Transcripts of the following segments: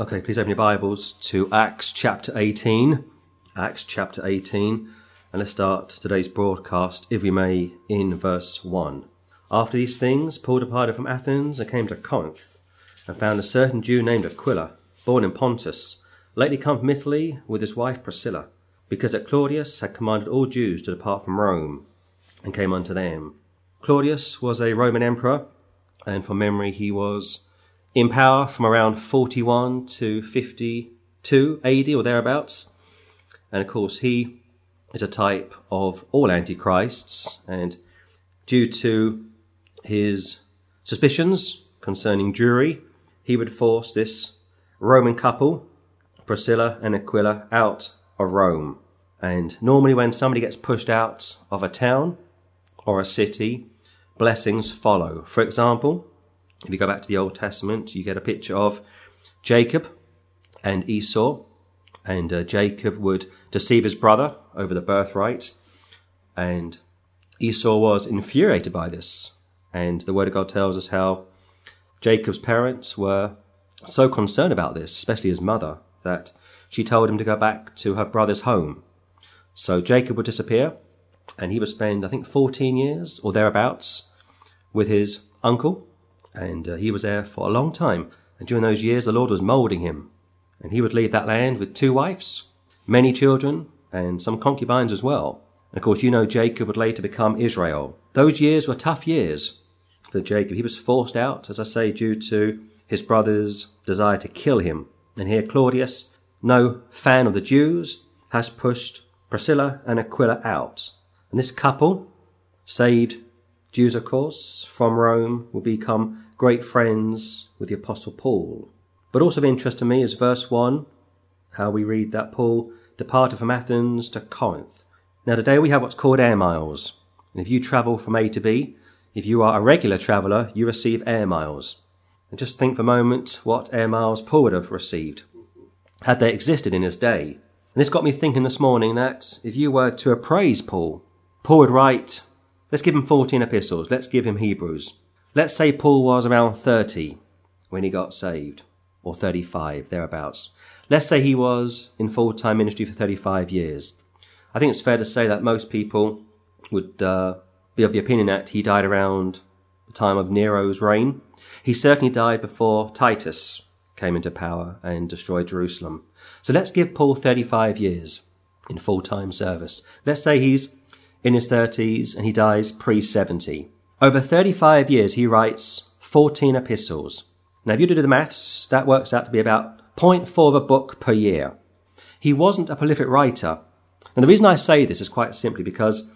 Okay, please open your Bibles to Acts chapter 18. Acts chapter 18. And let's start today's broadcast, if we may, in verse 1. After these things, Paul departed from Athens and came to Corinth, and found a certain Jew named Aquila, born in Pontus, lately come from Italy with his wife Priscilla, because that Claudius had commanded all Jews to depart from Rome, and came unto them. Claudius was a Roman emperor, and from memory he was in power from around 41 to 52 AD or thereabouts. And of course, he is a type of all antichrists, and due to his suspicions concerning Jewry, he would force this Roman couple, Priscilla and Aquila, out of Rome. And normally, when somebody gets pushed out of a town or a city, blessings follow. For example, if you go back to the Old Testament, you get a picture of Jacob and Esau, and uh, Jacob would deceive his brother over the birthright, and Esau was infuriated by this. And the Word of God tells us how Jacob's parents were so concerned about this, especially his mother, that she told him to go back to her brother's home. So Jacob would disappear, and he would spend, I think, 14 years or thereabouts with his uncle, and uh, he was there for a long time. And during those years, the Lord was moulding him. And he would leave that land with two wives, many children, and some concubines as well. And of course, you know Jacob would later become Israel. Those years were tough years for Jacob. He was forced out, as I say, due to his brother's desire to kill him. And here Claudius, no fan of the Jews, has pushed Priscilla and Aquila out. And this couple, saved Jews, of course, from Rome will become great friends with the Apostle Paul. But also of interest to me is verse 1, how we read that Paul departed from Athens to Corinth. Now, today we have what's called air miles. And if you travel from A to B, if you are a regular traveller, you receive air miles. And just think for a moment what air miles Paul would have received had they existed in his day. And this got me thinking this morning that if you were to appraise Paul, Paul would write Let's give him 14 epistles. Let's give him Hebrews. Let's say Paul was around 30 when he got saved, or 35, thereabouts. Let's say he was in full time ministry for 35 years. I think it's fair to say that most people would uh, be of the opinion that he died around the time of Nero's reign. He certainly died before Titus came into power and destroyed Jerusalem. So let's give Paul 35 years in full time service. Let's say he's in his 30s and he dies pre 70. Over 35 years, he writes 14 epistles. Now, if you do the maths, that works out to be about 0.4 of a book per year. He wasn't a prolific writer. And the reason I say this is quite simply because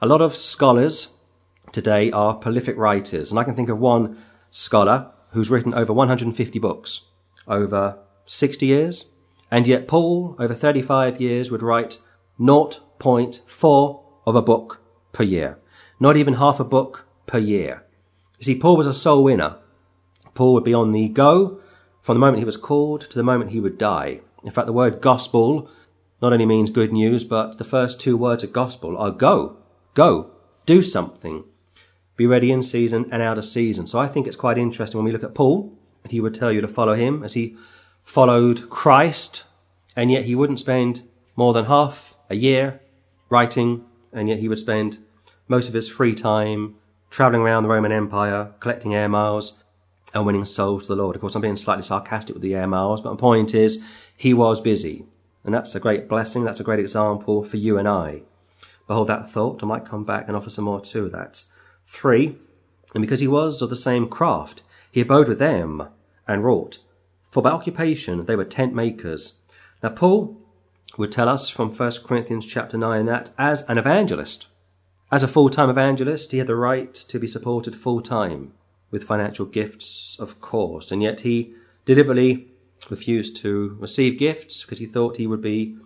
a lot of scholars today are prolific writers. And I can think of one scholar who's written over 150 books over 60 years. And yet Paul, over 35 years, would write 0.4 of a book per year. Not even half a book per year. You see, Paul was a soul winner. Paul would be on the go from the moment he was called to the moment he would die. In fact, the word gospel not only means good news, but the first two words of gospel are go, go, do something, be ready in season and out of season. So I think it's quite interesting when we look at Paul, that he would tell you to follow him as he followed Christ, and yet he wouldn't spend more than half a year writing and yet he would spend most of his free time traveling around the Roman Empire, collecting air miles and winning souls to the Lord. Of course, I'm being slightly sarcastic with the air miles, but my point is he was busy. And that's a great blessing. That's a great example for you and I. Behold that thought. I might come back and offer some more to that. Three, and because he was of the same craft, he abode with them and wrought. For by occupation they were tent makers. Now Paul would tell us from 1 Corinthians chapter 9 that as an evangelist, as a full-time evangelist, he had the right to be supported full-time with financial gifts, of course, and yet he deliberately refused to receive gifts because he thought he would be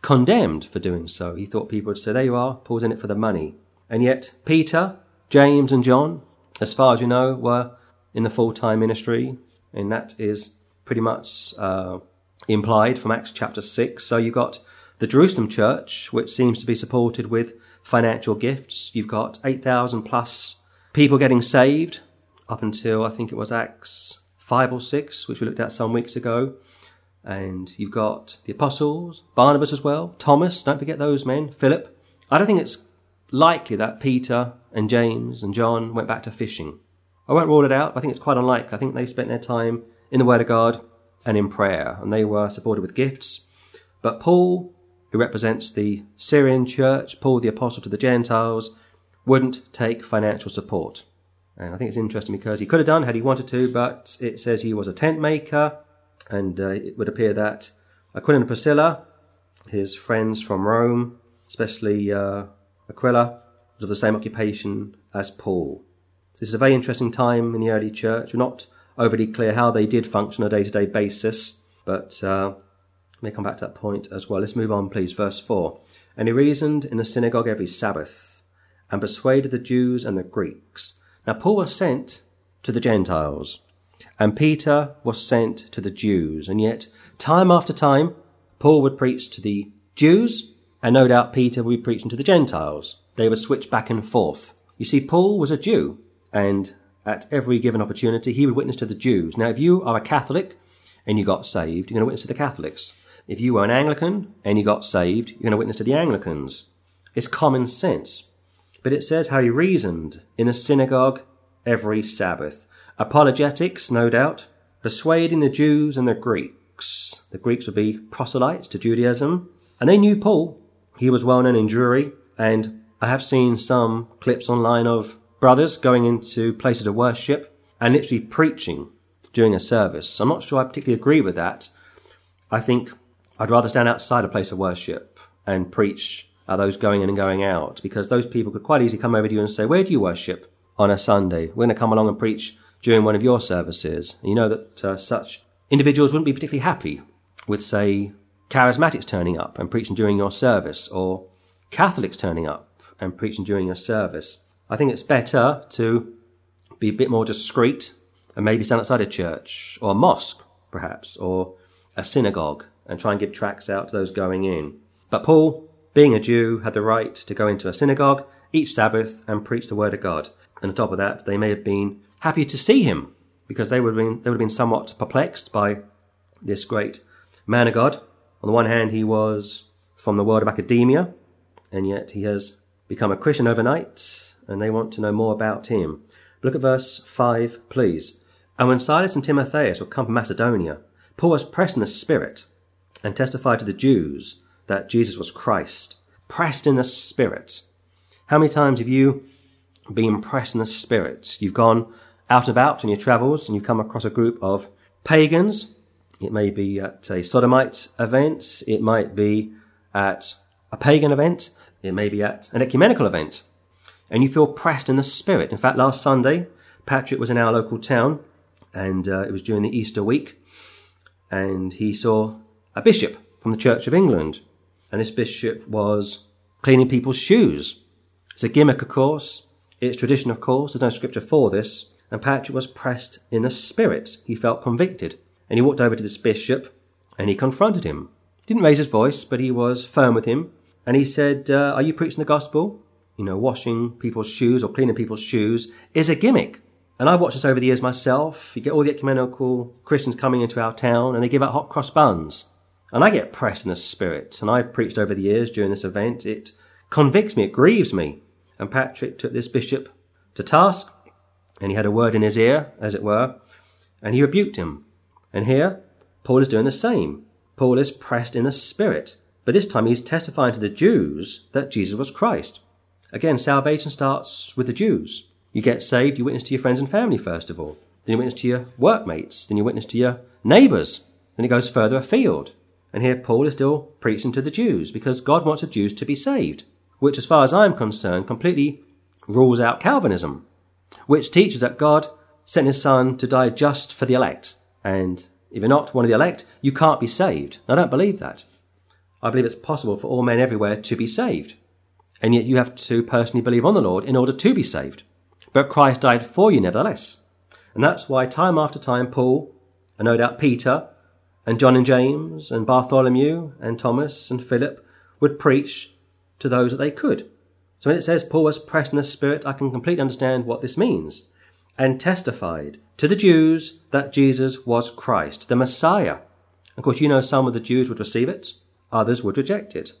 condemned for doing so. He thought people would say, there you are, Paul's in it for the money. And yet Peter, James and John, as far as you know, were in the full-time ministry, and that is pretty much uh, implied from Acts chapter 6. So you've got the Jerusalem church, which seems to be supported with financial gifts. You've got 8,000 plus people getting saved up until I think it was Acts 5 or 6, which we looked at some weeks ago. and you've got the apostles, Barnabas as well, Thomas, don't forget those men, Philip. I don't think it's likely that Peter and James and John went back to fishing. I won't rule it out, I think it's quite unlikely. I think they spent their time in the Word of God and in prayer, and they were supported with gifts. But Paul, who represents the Syrian church, Paul the apostle to the Gentiles, wouldn't take financial support. And I think it's interesting because he could have done had he wanted to, but it says he was a tent maker, and uh, it would appear that Aquila and Priscilla, his friends from Rome, especially uh, Aquila, was of the same occupation as Paul. This is a very interesting time in the early church. We're not overly clear how they did function on a day to day basis, but uh, may come back to that point as well. Let's move on, please. Verse 4. And he reasoned in the synagogue every Sabbath and persuaded the Jews and the Greeks. Now, Paul was sent to the Gentiles, and Peter was sent to the Jews, and yet, time after time, Paul would preach to the Jews, and no doubt Peter would be preaching to the Gentiles. They would switch back and forth. You see, Paul was a Jew, and at every given opportunity, he would witness to the Jews. Now, if you are a Catholic and you got saved, you're going to witness to the Catholics. If you were an Anglican and you got saved, you're going to witness to the Anglicans. It's common sense. But it says how he reasoned in the synagogue every Sabbath. Apologetics, no doubt, persuading the Jews and the Greeks. The Greeks would be proselytes to Judaism. And they knew Paul. He was well known in Jewry. And I have seen some clips online of brothers going into places of worship and literally preaching during a service. I'm not sure I particularly agree with that. I think I'd rather stand outside a place of worship and preach at those going in and going out because those people could quite easily come over to you and say, Where do you worship on a Sunday? We're going to come along and preach during one of your services. And you know that uh, such individuals wouldn't be particularly happy with, say, charismatics turning up and preaching during your service or Catholics turning up and preaching during your service. I think it's better to be a bit more discreet and maybe stand outside a church or a mosque, perhaps, or a synagogue and try and give tracts out to those going in. But Paul, being a Jew, had the right to go into a synagogue each Sabbath and preach the word of God. And on top of that, they may have been happy to see him because they would have been, they would have been somewhat perplexed by this great man of God. On the one hand, he was from the world of academia, and yet he has become a Christian overnight and they want to know more about him. Look at verse 5, please. And when Silas and Timotheus were come from Macedonia, Paul was pressed in the Spirit and testified to the Jews that Jesus was Christ. Pressed in the Spirit. How many times have you been pressed in the Spirit? You've gone out and about in your travels and you've come across a group of pagans. It may be at a sodomite event. It might be at a pagan event. It may be at an ecumenical event and you feel pressed in the spirit. In fact, last Sunday, Patrick was in our local town, and uh, it was during the Easter week, and he saw a bishop from the Church of England, and this bishop was cleaning people's shoes. It's a gimmick, of course. It's tradition, of course. There's no scripture for this. And Patrick was pressed in the spirit. He felt convicted. And he walked over to this bishop and he confronted him. He didn't raise his voice, but he was firm with him. And he said, uh, Are you preaching the gospel? You know, washing people's shoes or cleaning people's shoes is a gimmick. And I've watched this over the years myself. You get all the ecumenical Christians coming into our town and they give out hot cross buns. And I get pressed in the spirit. And I've preached over the years during this event. It convicts me, it grieves me. And Patrick took this bishop to task and he had a word in his ear, as it were, and he rebuked him. And here, Paul is doing the same. Paul is pressed in the spirit. But this time he's testifying to the Jews that Jesus was Christ. Again, salvation starts with the Jews. You get saved, you witness to your friends and family first of all. Then you witness to your workmates. Then you witness to your neighbours. Then it goes further afield. And here Paul is still preaching to the Jews because God wants the Jews to be saved, which, as far as I'm concerned, completely rules out Calvinism, which teaches that God sent his son to die just for the elect. And if you're not one of the elect, you can't be saved. I don't believe that. I believe it's possible for all men everywhere to be saved and yet you have to personally believe on the Lord in order to be saved. But Christ died for you nevertheless. And that's why time after time Paul, and no doubt Peter, and John and James, and Bartholomew, and Thomas, and Philip would preach to those that they could. So when it says Paul was pressed in the Spirit, I can completely understand what this means. And testified to the Jews that Jesus was Christ, the Messiah. Of course, you know some of the Jews would receive it, others would reject it.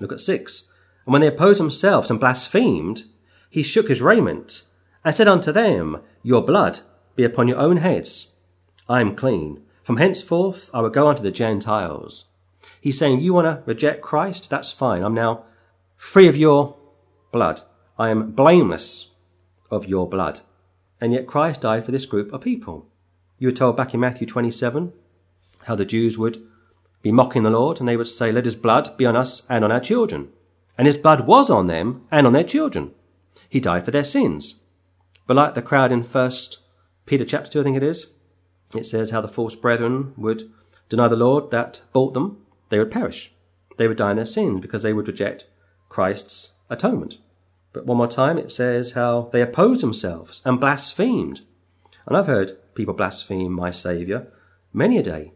Look at 6. And when they opposed themselves and blasphemed, he shook his raiment and said unto them, Your blood be upon your own heads. I am clean. From henceforth I will go unto the Gentiles. He's saying, You want to reject Christ? That's fine. I'm now free of your blood. I am blameless of your blood. And yet Christ died for this group of people. You were told back in Matthew 27 how the Jews would be mocking the Lord and they would say, Let his blood be on us and on our children. And his blood was on them and on their children. He died for their sins. But like the crowd in First Peter chapter 2, I think it is, it says how the false brethren would deny the Lord that bought them, they would perish. They would die in their sins because they would reject Christ's atonement. But one more time, it says how they opposed themselves and blasphemed. And I've heard people blaspheme my Saviour many a day.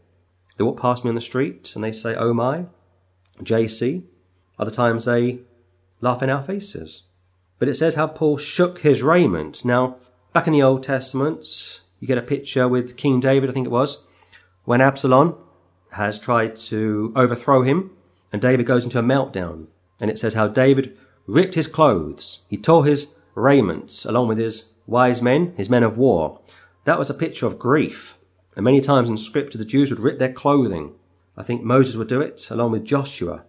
They walk past me on the street and they say, Oh my, JC. Other times they laugh in our faces. But it says how Paul shook his raiment. Now, back in the Old Testament, you get a picture with King David, I think it was, when Absalom has tried to overthrow him, and David goes into a meltdown. And it says how David ripped his clothes, he tore his raiment along with his wise men, his men of war. That was a picture of grief. And many times in scripture, the Jews would rip their clothing. I think Moses would do it along with Joshua.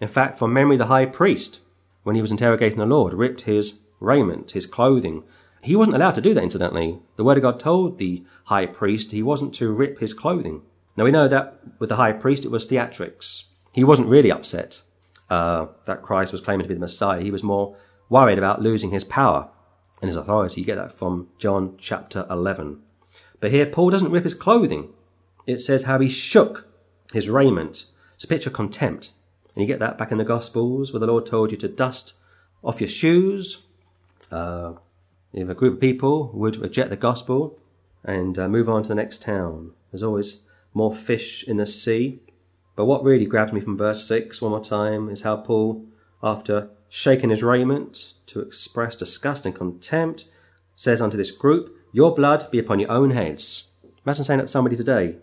In fact, from memory, the high priest, when he was interrogating the Lord, ripped his raiment, his clothing. He wasn't allowed to do that, incidentally. The word of God told the high priest he wasn't to rip his clothing. Now we know that with the high priest, it was theatrics. He wasn't really upset uh, that Christ was claiming to be the Messiah. He was more worried about losing his power and his authority. You get that from John chapter 11. But here, Paul doesn't rip his clothing. It says how he shook his raiment. It's a picture of contempt. And you get that back in the Gospels where the Lord told you to dust off your shoes. Uh, if a group of people would reject the gospel and uh, move on to the next town, there's always more fish in the sea. But what really grabbed me from verse 6 one more time is how Paul, after shaking his raiment to express disgust and contempt, says unto this group, Your blood be upon your own heads. Imagine saying that to somebody today.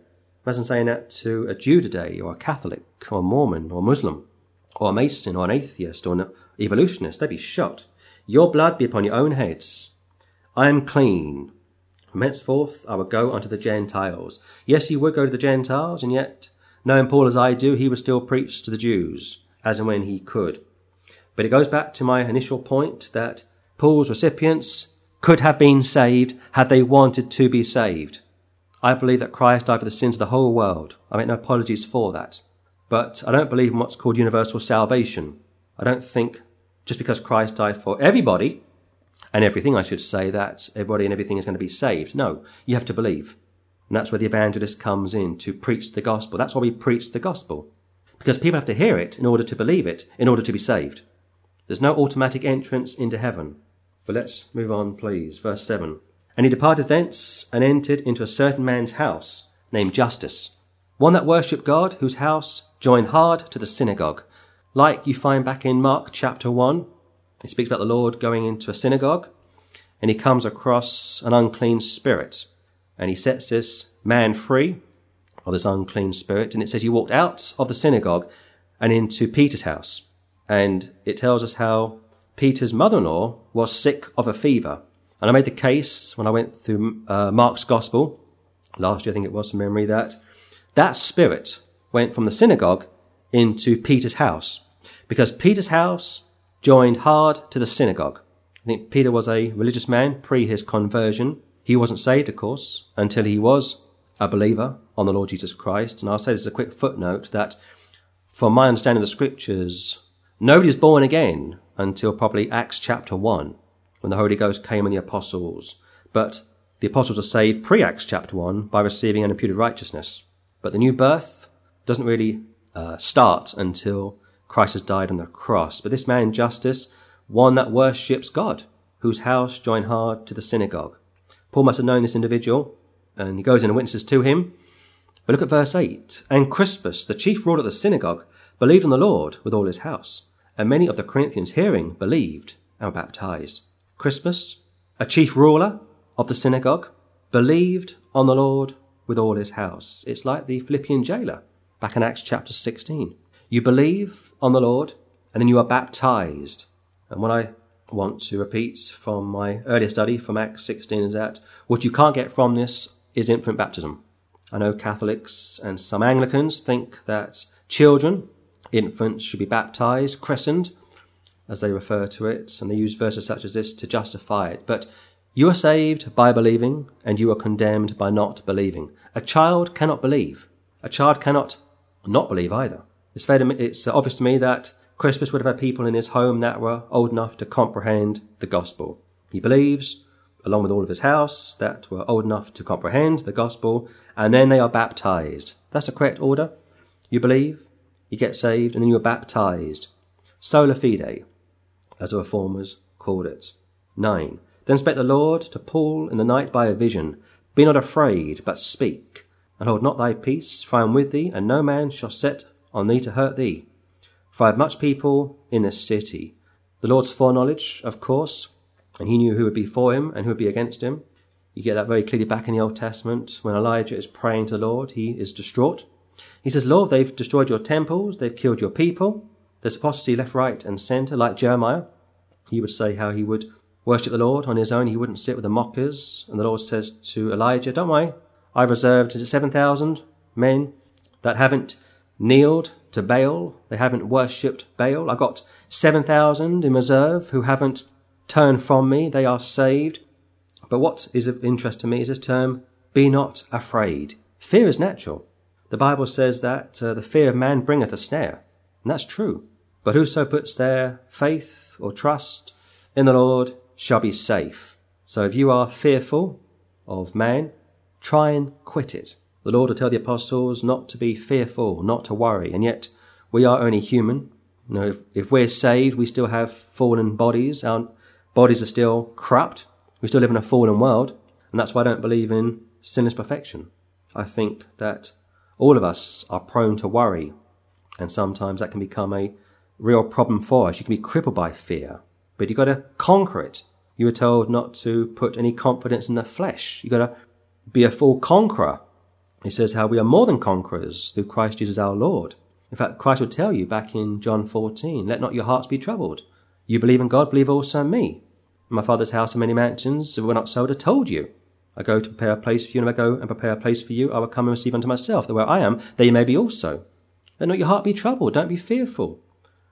Imagine saying that to a Jew today, or a Catholic, or a Mormon, or Muslim, or a Mason, or an atheist, or an evolutionist. They'd be shocked. Your blood be upon your own heads. I am clean. From henceforth I will go unto the Gentiles. Yes, he would go to the Gentiles, and yet Knowing Paul as I do, he would still preach to the Jews as and when he could. But it goes back to my initial point that Paul's recipients could have been saved had they wanted to be saved. I believe that Christ died for the sins of the whole world. I make no apologies for that. But I don't believe in what's called universal salvation. I don't think just because Christ died for everybody and everything, I should say, that everybody and everything is going to be saved. No, you have to believe. And that's where the evangelist comes in to preach the gospel. That's why we preach the gospel. Because people have to hear it in order to believe it, in order to be saved. There's no automatic entrance into heaven. But let's move on, please. Verse 7. And he departed thence and entered into a certain man's house named Justus, one that worshipped God, whose house joined hard to the synagogue. Like you find back in Mark chapter 1, he speaks about the Lord going into a synagogue and he comes across an unclean spirit and he sets this man free of this unclean spirit. And it says he walked out of the synagogue and into Peter's house. And it tells us how Peter's mother in law was sick of a fever. And I made the case when I went through uh, Mark's gospel last year, I think it was from memory, that that spirit went from the synagogue into Peter's house because Peter's house joined hard to the synagogue. I think Peter was a religious man pre his conversion. He wasn't saved, of course, until he was a believer on the Lord Jesus Christ. And I'll say this as a quick footnote that from my understanding of the scriptures, nobody is born again until probably Acts chapter 1, when the Holy Ghost came on the apostles. But the apostles are saved pre Acts chapter 1 by receiving an imputed righteousness. But the new birth doesn't really uh, start until Christ has died on the cross. But this man, Justus, one that worships God, whose house joined hard to the synagogue. Paul must have known this individual, and he goes in and witnesses to him. But look at verse 8. And Crispus, the chief ruler of the synagogue, believed on the Lord with all his house. And many of the Corinthians hearing believed and were baptized. Crispus, a chief ruler of the synagogue, believed on the Lord with all his house. It's like the Philippian jailer. back in Acts chapter 16. You believe on the Lord, and then you are baptized. And what I want to repeat from my earlier study from Acts 16 is that what you can't get from this is infant baptism. I know Catholics and some Anglicans think that children, infants, should be baptized, christened, as they refer to it, and they use verses such as this to justify it. But you are saved by believing, and you are condemned by not believing. A child cannot believe. A child cannot not believe either. It's, fair to me, it's obvious to me that Crispus would have had people in his home that were old enough to comprehend the gospel. He believes, along with all of his house, that were old enough to comprehend the gospel, and then they are baptized. That's the correct order. You believe, you get saved, and then you are baptized. Sola fide, as the reformers called it. 9. Then spake the Lord to Paul in the night by a vision Be not afraid, but speak, and hold not thy peace, for I am with thee, and no man shall set on thee to hurt thee. For I have much people in this city. The Lord's foreknowledge, of course, and he knew who would be for him and who would be against him. You get that very clearly back in the Old Testament when Elijah is praying to the Lord. He is distraught. He says, Lord, they've destroyed your temples, they've killed your people. There's apostasy left, right, and centre, like Jeremiah. He would say how he would worship the Lord on his own. He wouldn't sit with the mockers. And the Lord says to Elijah, Don't worry, I've reserved, is it 7,000 men that haven't kneeled to Baal? They haven't worshipped Baal. I've got 7,000 in reserve who haven't turned from me. They are saved. But what is of interest to me is this term, be not afraid. Fear is natural. The Bible says that uh, the fear of man bringeth a snare. And that's true. But whoso puts their faith or trust in the Lord shall be safe. So if you are fearful of man, try and quit it. The Lord will tell the apostles not to be fearful, not to worry, and yet we are only human. You know, if, if we're saved, we still have fallen bodies. Our bodies are still corrupt. We still live in a fallen world, and that's why I don't believe in sinless perfection. I think that all of us are prone to worry, and sometimes that can become a real problem for us. You can be crippled by fear but you've got to conquer it. You were told not to put any confidence in the flesh. You've got to be a full conqueror. He says how we are more than conquerors through Christ Jesus our Lord. In fact, Christ would tell you back in John 14, let not your hearts be troubled. You believe in God, believe also in me. In my Father's house are many mansions. If it were not so, I told you. I go to prepare a place for you, and if I go and prepare a place for you, I will come and receive unto myself, that where I am, there you may be also. Let not your heart be troubled, don't be fearful.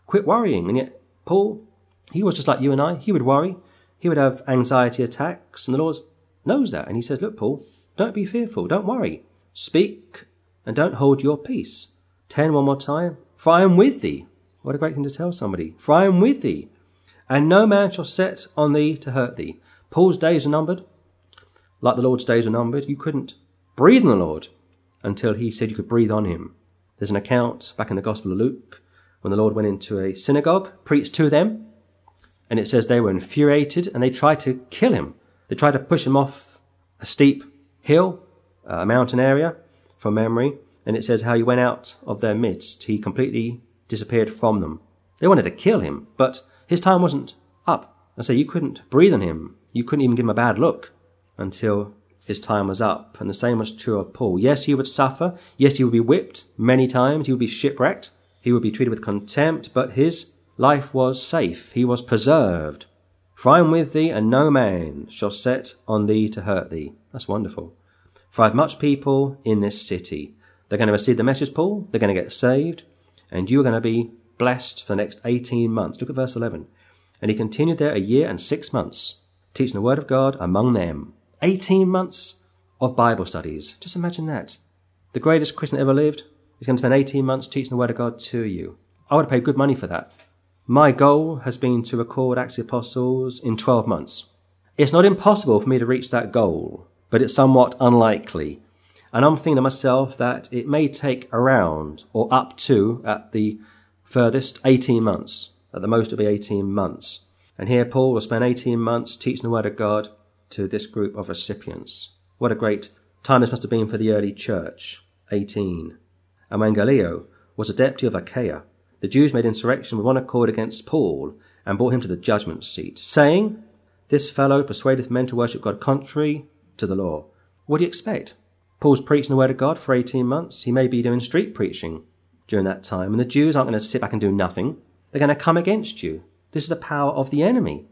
Quit worrying. And yet, Paul he was just like you and I. He would worry. He would have anxiety attacks. And the Lord knows that. And he says, Look, Paul, don't be fearful. Don't worry. Speak and don't hold your peace. Ten one more time. For I am with thee. What a great thing to tell somebody. For I am with thee. And no man shall set on thee to hurt thee. Paul's days are numbered. Like the Lord's days are numbered. You couldn't breathe on the Lord until he said you could breathe on him. There's an account back in the Gospel of Luke when the Lord went into a synagogue, preached to them, and it says they were infuriated and they tried to kill him. They tried to push him off a steep hill, uh, a mountain area, from memory. And it says how he went out of their midst. He completely disappeared from them. They wanted to kill him, but his time wasn't up. I say you couldn't breathe on him. You couldn't even give him a bad look until his time was up. And the same was true of Paul. Yes, he would suffer. Yes, he would be whipped many times. He would be shipwrecked. He would be treated with contempt, but his life was safe, he was preserved. For I am with thee, and no man shall set on thee to hurt thee. That's wonderful. For I have much people in this city. They're going to receive the message, Paul. They're going to get saved. And you are going to be blessed for the next 18 months. Look at verse 11. And he continued there a year and six months, teaching the word of God among them. 18 months of Bible studies. Just imagine that. The greatest Christian ever lived is going to spend 18 months teaching the word of God to you. I would have paid good money for that. My goal has been to record Acts of Apostles in 12 months. It's not impossible for me to reach that goal, but it's somewhat unlikely. And I'm thinking to myself that it may take around or up to, at the furthest, 18 months. At the most, it'll be 18 months. And here Paul will spend 18 months teaching the Word of God to this group of recipients. What a great time this must have been for the early church. 18. When was a deputy of Achaia, the Jews made insurrection with one accord against Paul and brought him to the judgment seat, saying, This fellow persuadeth men to worship God contrary to the law. What do you expect? Paul's preaching the word of God for 18 months. He may be doing street preaching during that time. And the Jews aren't going to sit back and do nothing. They're going to come against you. This is the power of the enemy.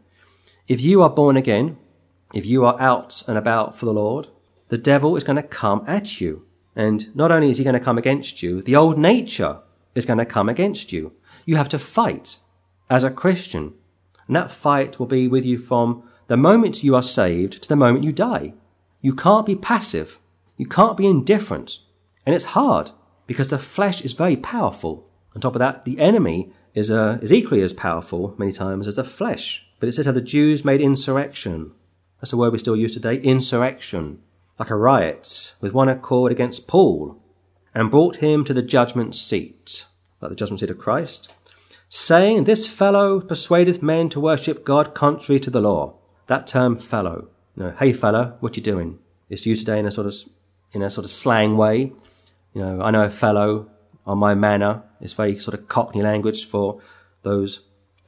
If you are born again, if you are out and about for the Lord, the devil is going to come at you. And not only is he going to come against you, the old nature is going to come against you. You have to fight as a Christian. And that fight will be with you from the moment you are saved to the moment you die. You can't be passive. You can't be indifferent. And it's hard because the flesh is very powerful. On top of that, the enemy is, uh, is equally as powerful many times as the flesh. But it says how the Jews made insurrection. That's a word we still use today, insurrection. Like a riot with one accord against Paul and brought him to the judgment seat, like the judgment seat of Christ, saying, This fellow persuadeth men to worship God contrary to the law. That term fellow, you know, hey fellow, what you doing? It's used today in a sort of in a sort of slang way. You know, I know a fellow on my manor. It's very sort of cockney language for those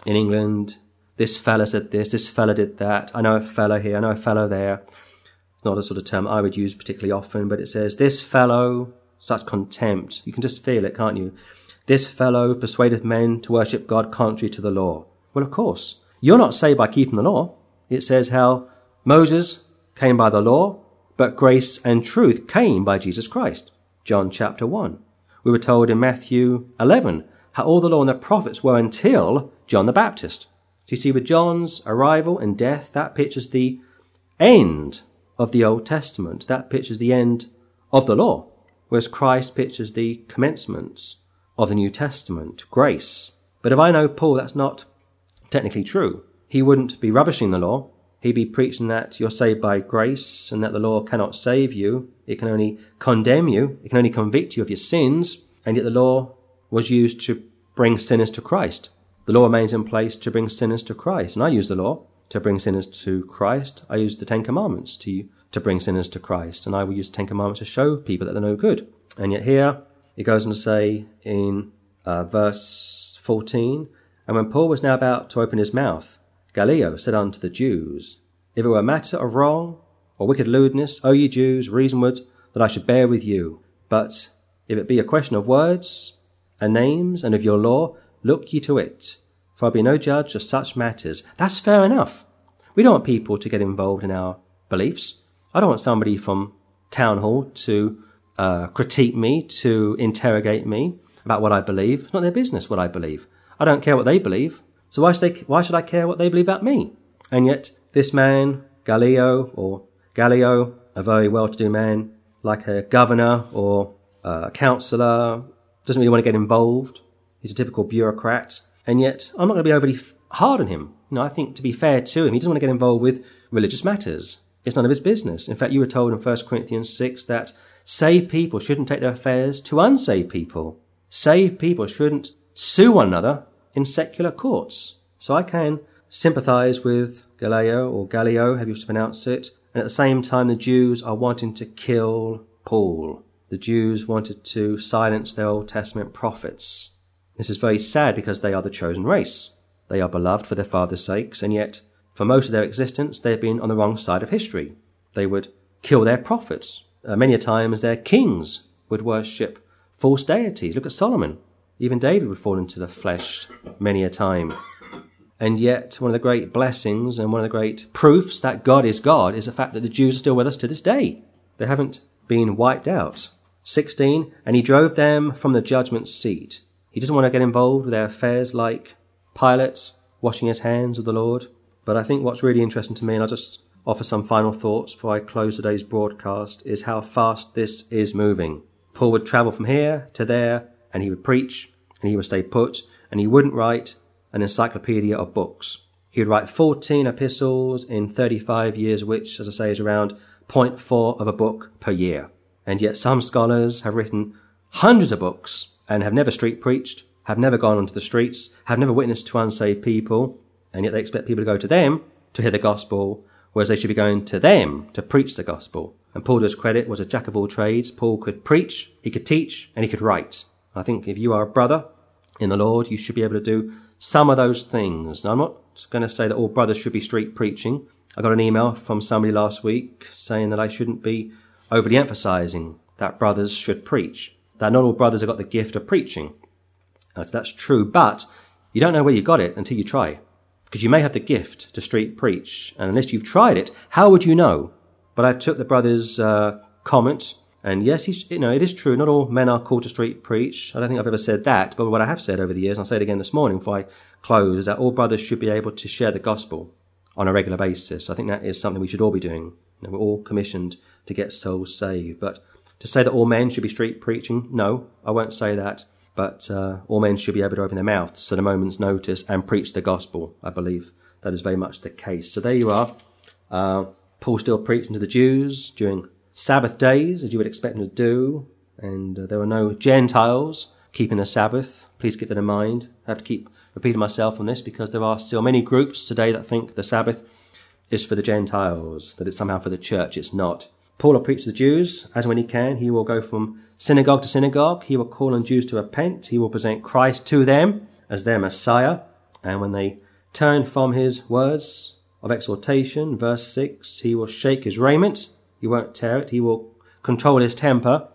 in England. This fella said this, this fella did that. I know a fellow here, I know a fellow there. Not a sort of term I would use particularly often, but it says, this fellow, such contempt. You can just feel it, can't you? This fellow persuadeth men to worship God contrary to the law. Well, of course. You're not saved by keeping the law. It says how Moses came by the law, but grace and truth came by Jesus Christ. John chapter 1. We were told in Matthew 11 how all the law and the prophets were until John the Baptist. So you see, with John's arrival and death, that pictures the end of the Old Testament. That pictures the end of the law, whereas Christ pictures the commencement of the New Testament, grace. But if I know Paul, that's not technically true. He wouldn't be rubbishing the law. He'd be preaching that you're saved by grace and that the law cannot save you. It can only condemn you. It can only convict you of your sins. And yet the law was used to bring sinners to Christ. The law remains in place to bring sinners to Christ. And I use the law to bring sinners to Christ. I use the Ten Commandments to, to bring sinners to Christ. And I will use the Ten Commandments to show people that they're no good. And yet here it goes on to say in uh, verse 14, And when Paul was now about to open his mouth, Gallio said unto the Jews, If it were a matter of wrong or wicked lewdness, O ye Jews, reason would that I should bear with you. But if it be a question of words and names and of your law, look ye to it. For I be no judge of such matters. That's fair enough. We don't want people to get involved in our beliefs. I don't want somebody from town hall to uh, critique me, to interrogate me about what I believe. It's not their business what I believe. I don't care what they believe. So why should, they, why should I care what they believe about me? And yet, this man, Gallio, or Gallio, a very well-to-do man, like a governor or a councillor, doesn't really want to get involved. He's a typical bureaucrat. And yet, I'm not going to be overly hard on him. You know, I think to be fair to him, he doesn't want to get involved with religious matters. It's none of his business. In fact, you were told in 1 Corinthians 6 that saved people shouldn't take their affairs to unsaved people. Saved people shouldn't sue one another in secular courts. So I can sympathize with Galileo or Gallio, have you to pronounce it. And at the same time, the Jews are wanting to kill Paul. The Jews wanted to silence their Old Testament prophets. This is very sad because they are the chosen race. They are beloved for their father's sakes, and yet, for most of their existence, they have been on the wrong side of history. They would kill their prophets. Uh, many a time, as their kings would worship false deities. Look at Solomon. Even David would fall into the flesh many a time. And yet, one of the great blessings and one of the great proofs that God is God is the fact that the Jews are still with us to this day. They haven't been wiped out. 16, and he drove them from the judgment seat. He doesn't want to get involved with their affairs like Pilate washing his hands of the Lord. But I think what's really interesting to me, and I'll just offer some final thoughts before I close today's broadcast, is how fast this is moving. Paul would travel from here to there, and he would preach, and he would stay put, and he wouldn't write an encyclopedia of books. He would write 14 epistles in 35 years, which, as I say, is around 0.4 of a book per year. And yet some scholars have written hundreds of books and have never street preached, have never gone onto the streets, have never witnessed to unsaved people, and yet they expect people to go to them to hear the gospel, whereas they should be going to them to preach the gospel. And Paul, to his credit, was a jack of all trades. Paul could preach, he could teach, and he could write. I think if you are a brother in the Lord, you should be able to do some of those things. Now, I'm not going to say that all brothers should be street preaching. I got an email from somebody last week saying that I shouldn't be overly emphasizing that brothers should preach, that not all brothers have got the gift of preaching. So that's true, but you don't know where you got it until you try. Because you may have the gift to street preach, and unless you've tried it, how would you know? But I took the brother's uh, comment, and yes, he's, you know, it is true. Not all men are called to street preach. I don't think I've ever said that, but what I have said over the years, and I'll say it again this morning before I close, is that all brothers should be able to share the gospel on a regular basis. I think that is something we should all be doing. You know, we're all commissioned to get souls saved, but to say that all men should be street preaching, no, I won't say that. But uh, all men should be able to open their mouths at a moment's notice and preach the gospel. I believe that is very much the case. So there you are. Uh, Paul still preaching to the Jews during Sabbath days, as you would expect him to do. And uh, there were no Gentiles keeping the Sabbath. Please keep that in mind. I have to keep repeating myself on this because there are still many groups today that think the Sabbath is for the Gentiles, that it's somehow for the church. It's not. Paul will preach to the Jews as when he can. He will go from synagogue to synagogue. He will call on Jews to repent. He will present Christ to them as their Messiah. And when they turn from his words of exhortation, verse 6, he will shake his raiment. He won't tear it. He will control his temper,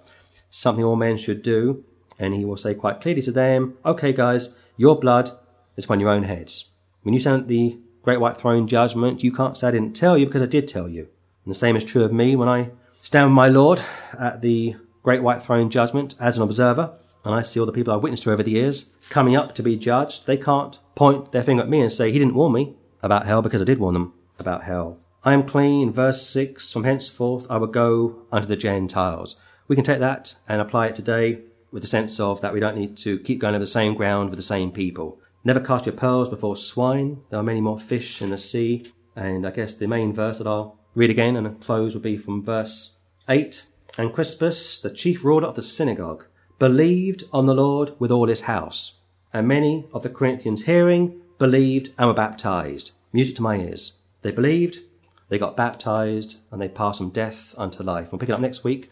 something all men should do. And he will say quite clearly to them, okay, guys, your blood is upon your own heads. When you stand at the great white throne judgment, you can't say I didn't tell you because I did tell you. And the same is true of me when I stand with my Lord at the great white throne judgment as an observer, and I see all the people I've witnessed to over the years coming up to be judged. They can't point their finger at me and say, He didn't warn me about hell because I did warn them about hell. I am clean, verse 6, from henceforth I will go unto the Gentiles. We can take that and apply it today with the sense of that we don't need to keep going over the same ground with the same people. Never cast your pearls before swine. There are many more fish in the sea. And I guess the main verse that I'll read again and a close will be from verse 8. And Crispus, the chief ruler of the synagogue, believed on the Lord with all his house. And many of the Corinthians hearing believed and were baptized. Music to my ears. They believed, they got baptized, and they passed from death unto life. We'll pick it up next week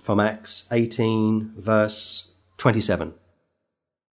from Acts 18, verse 27.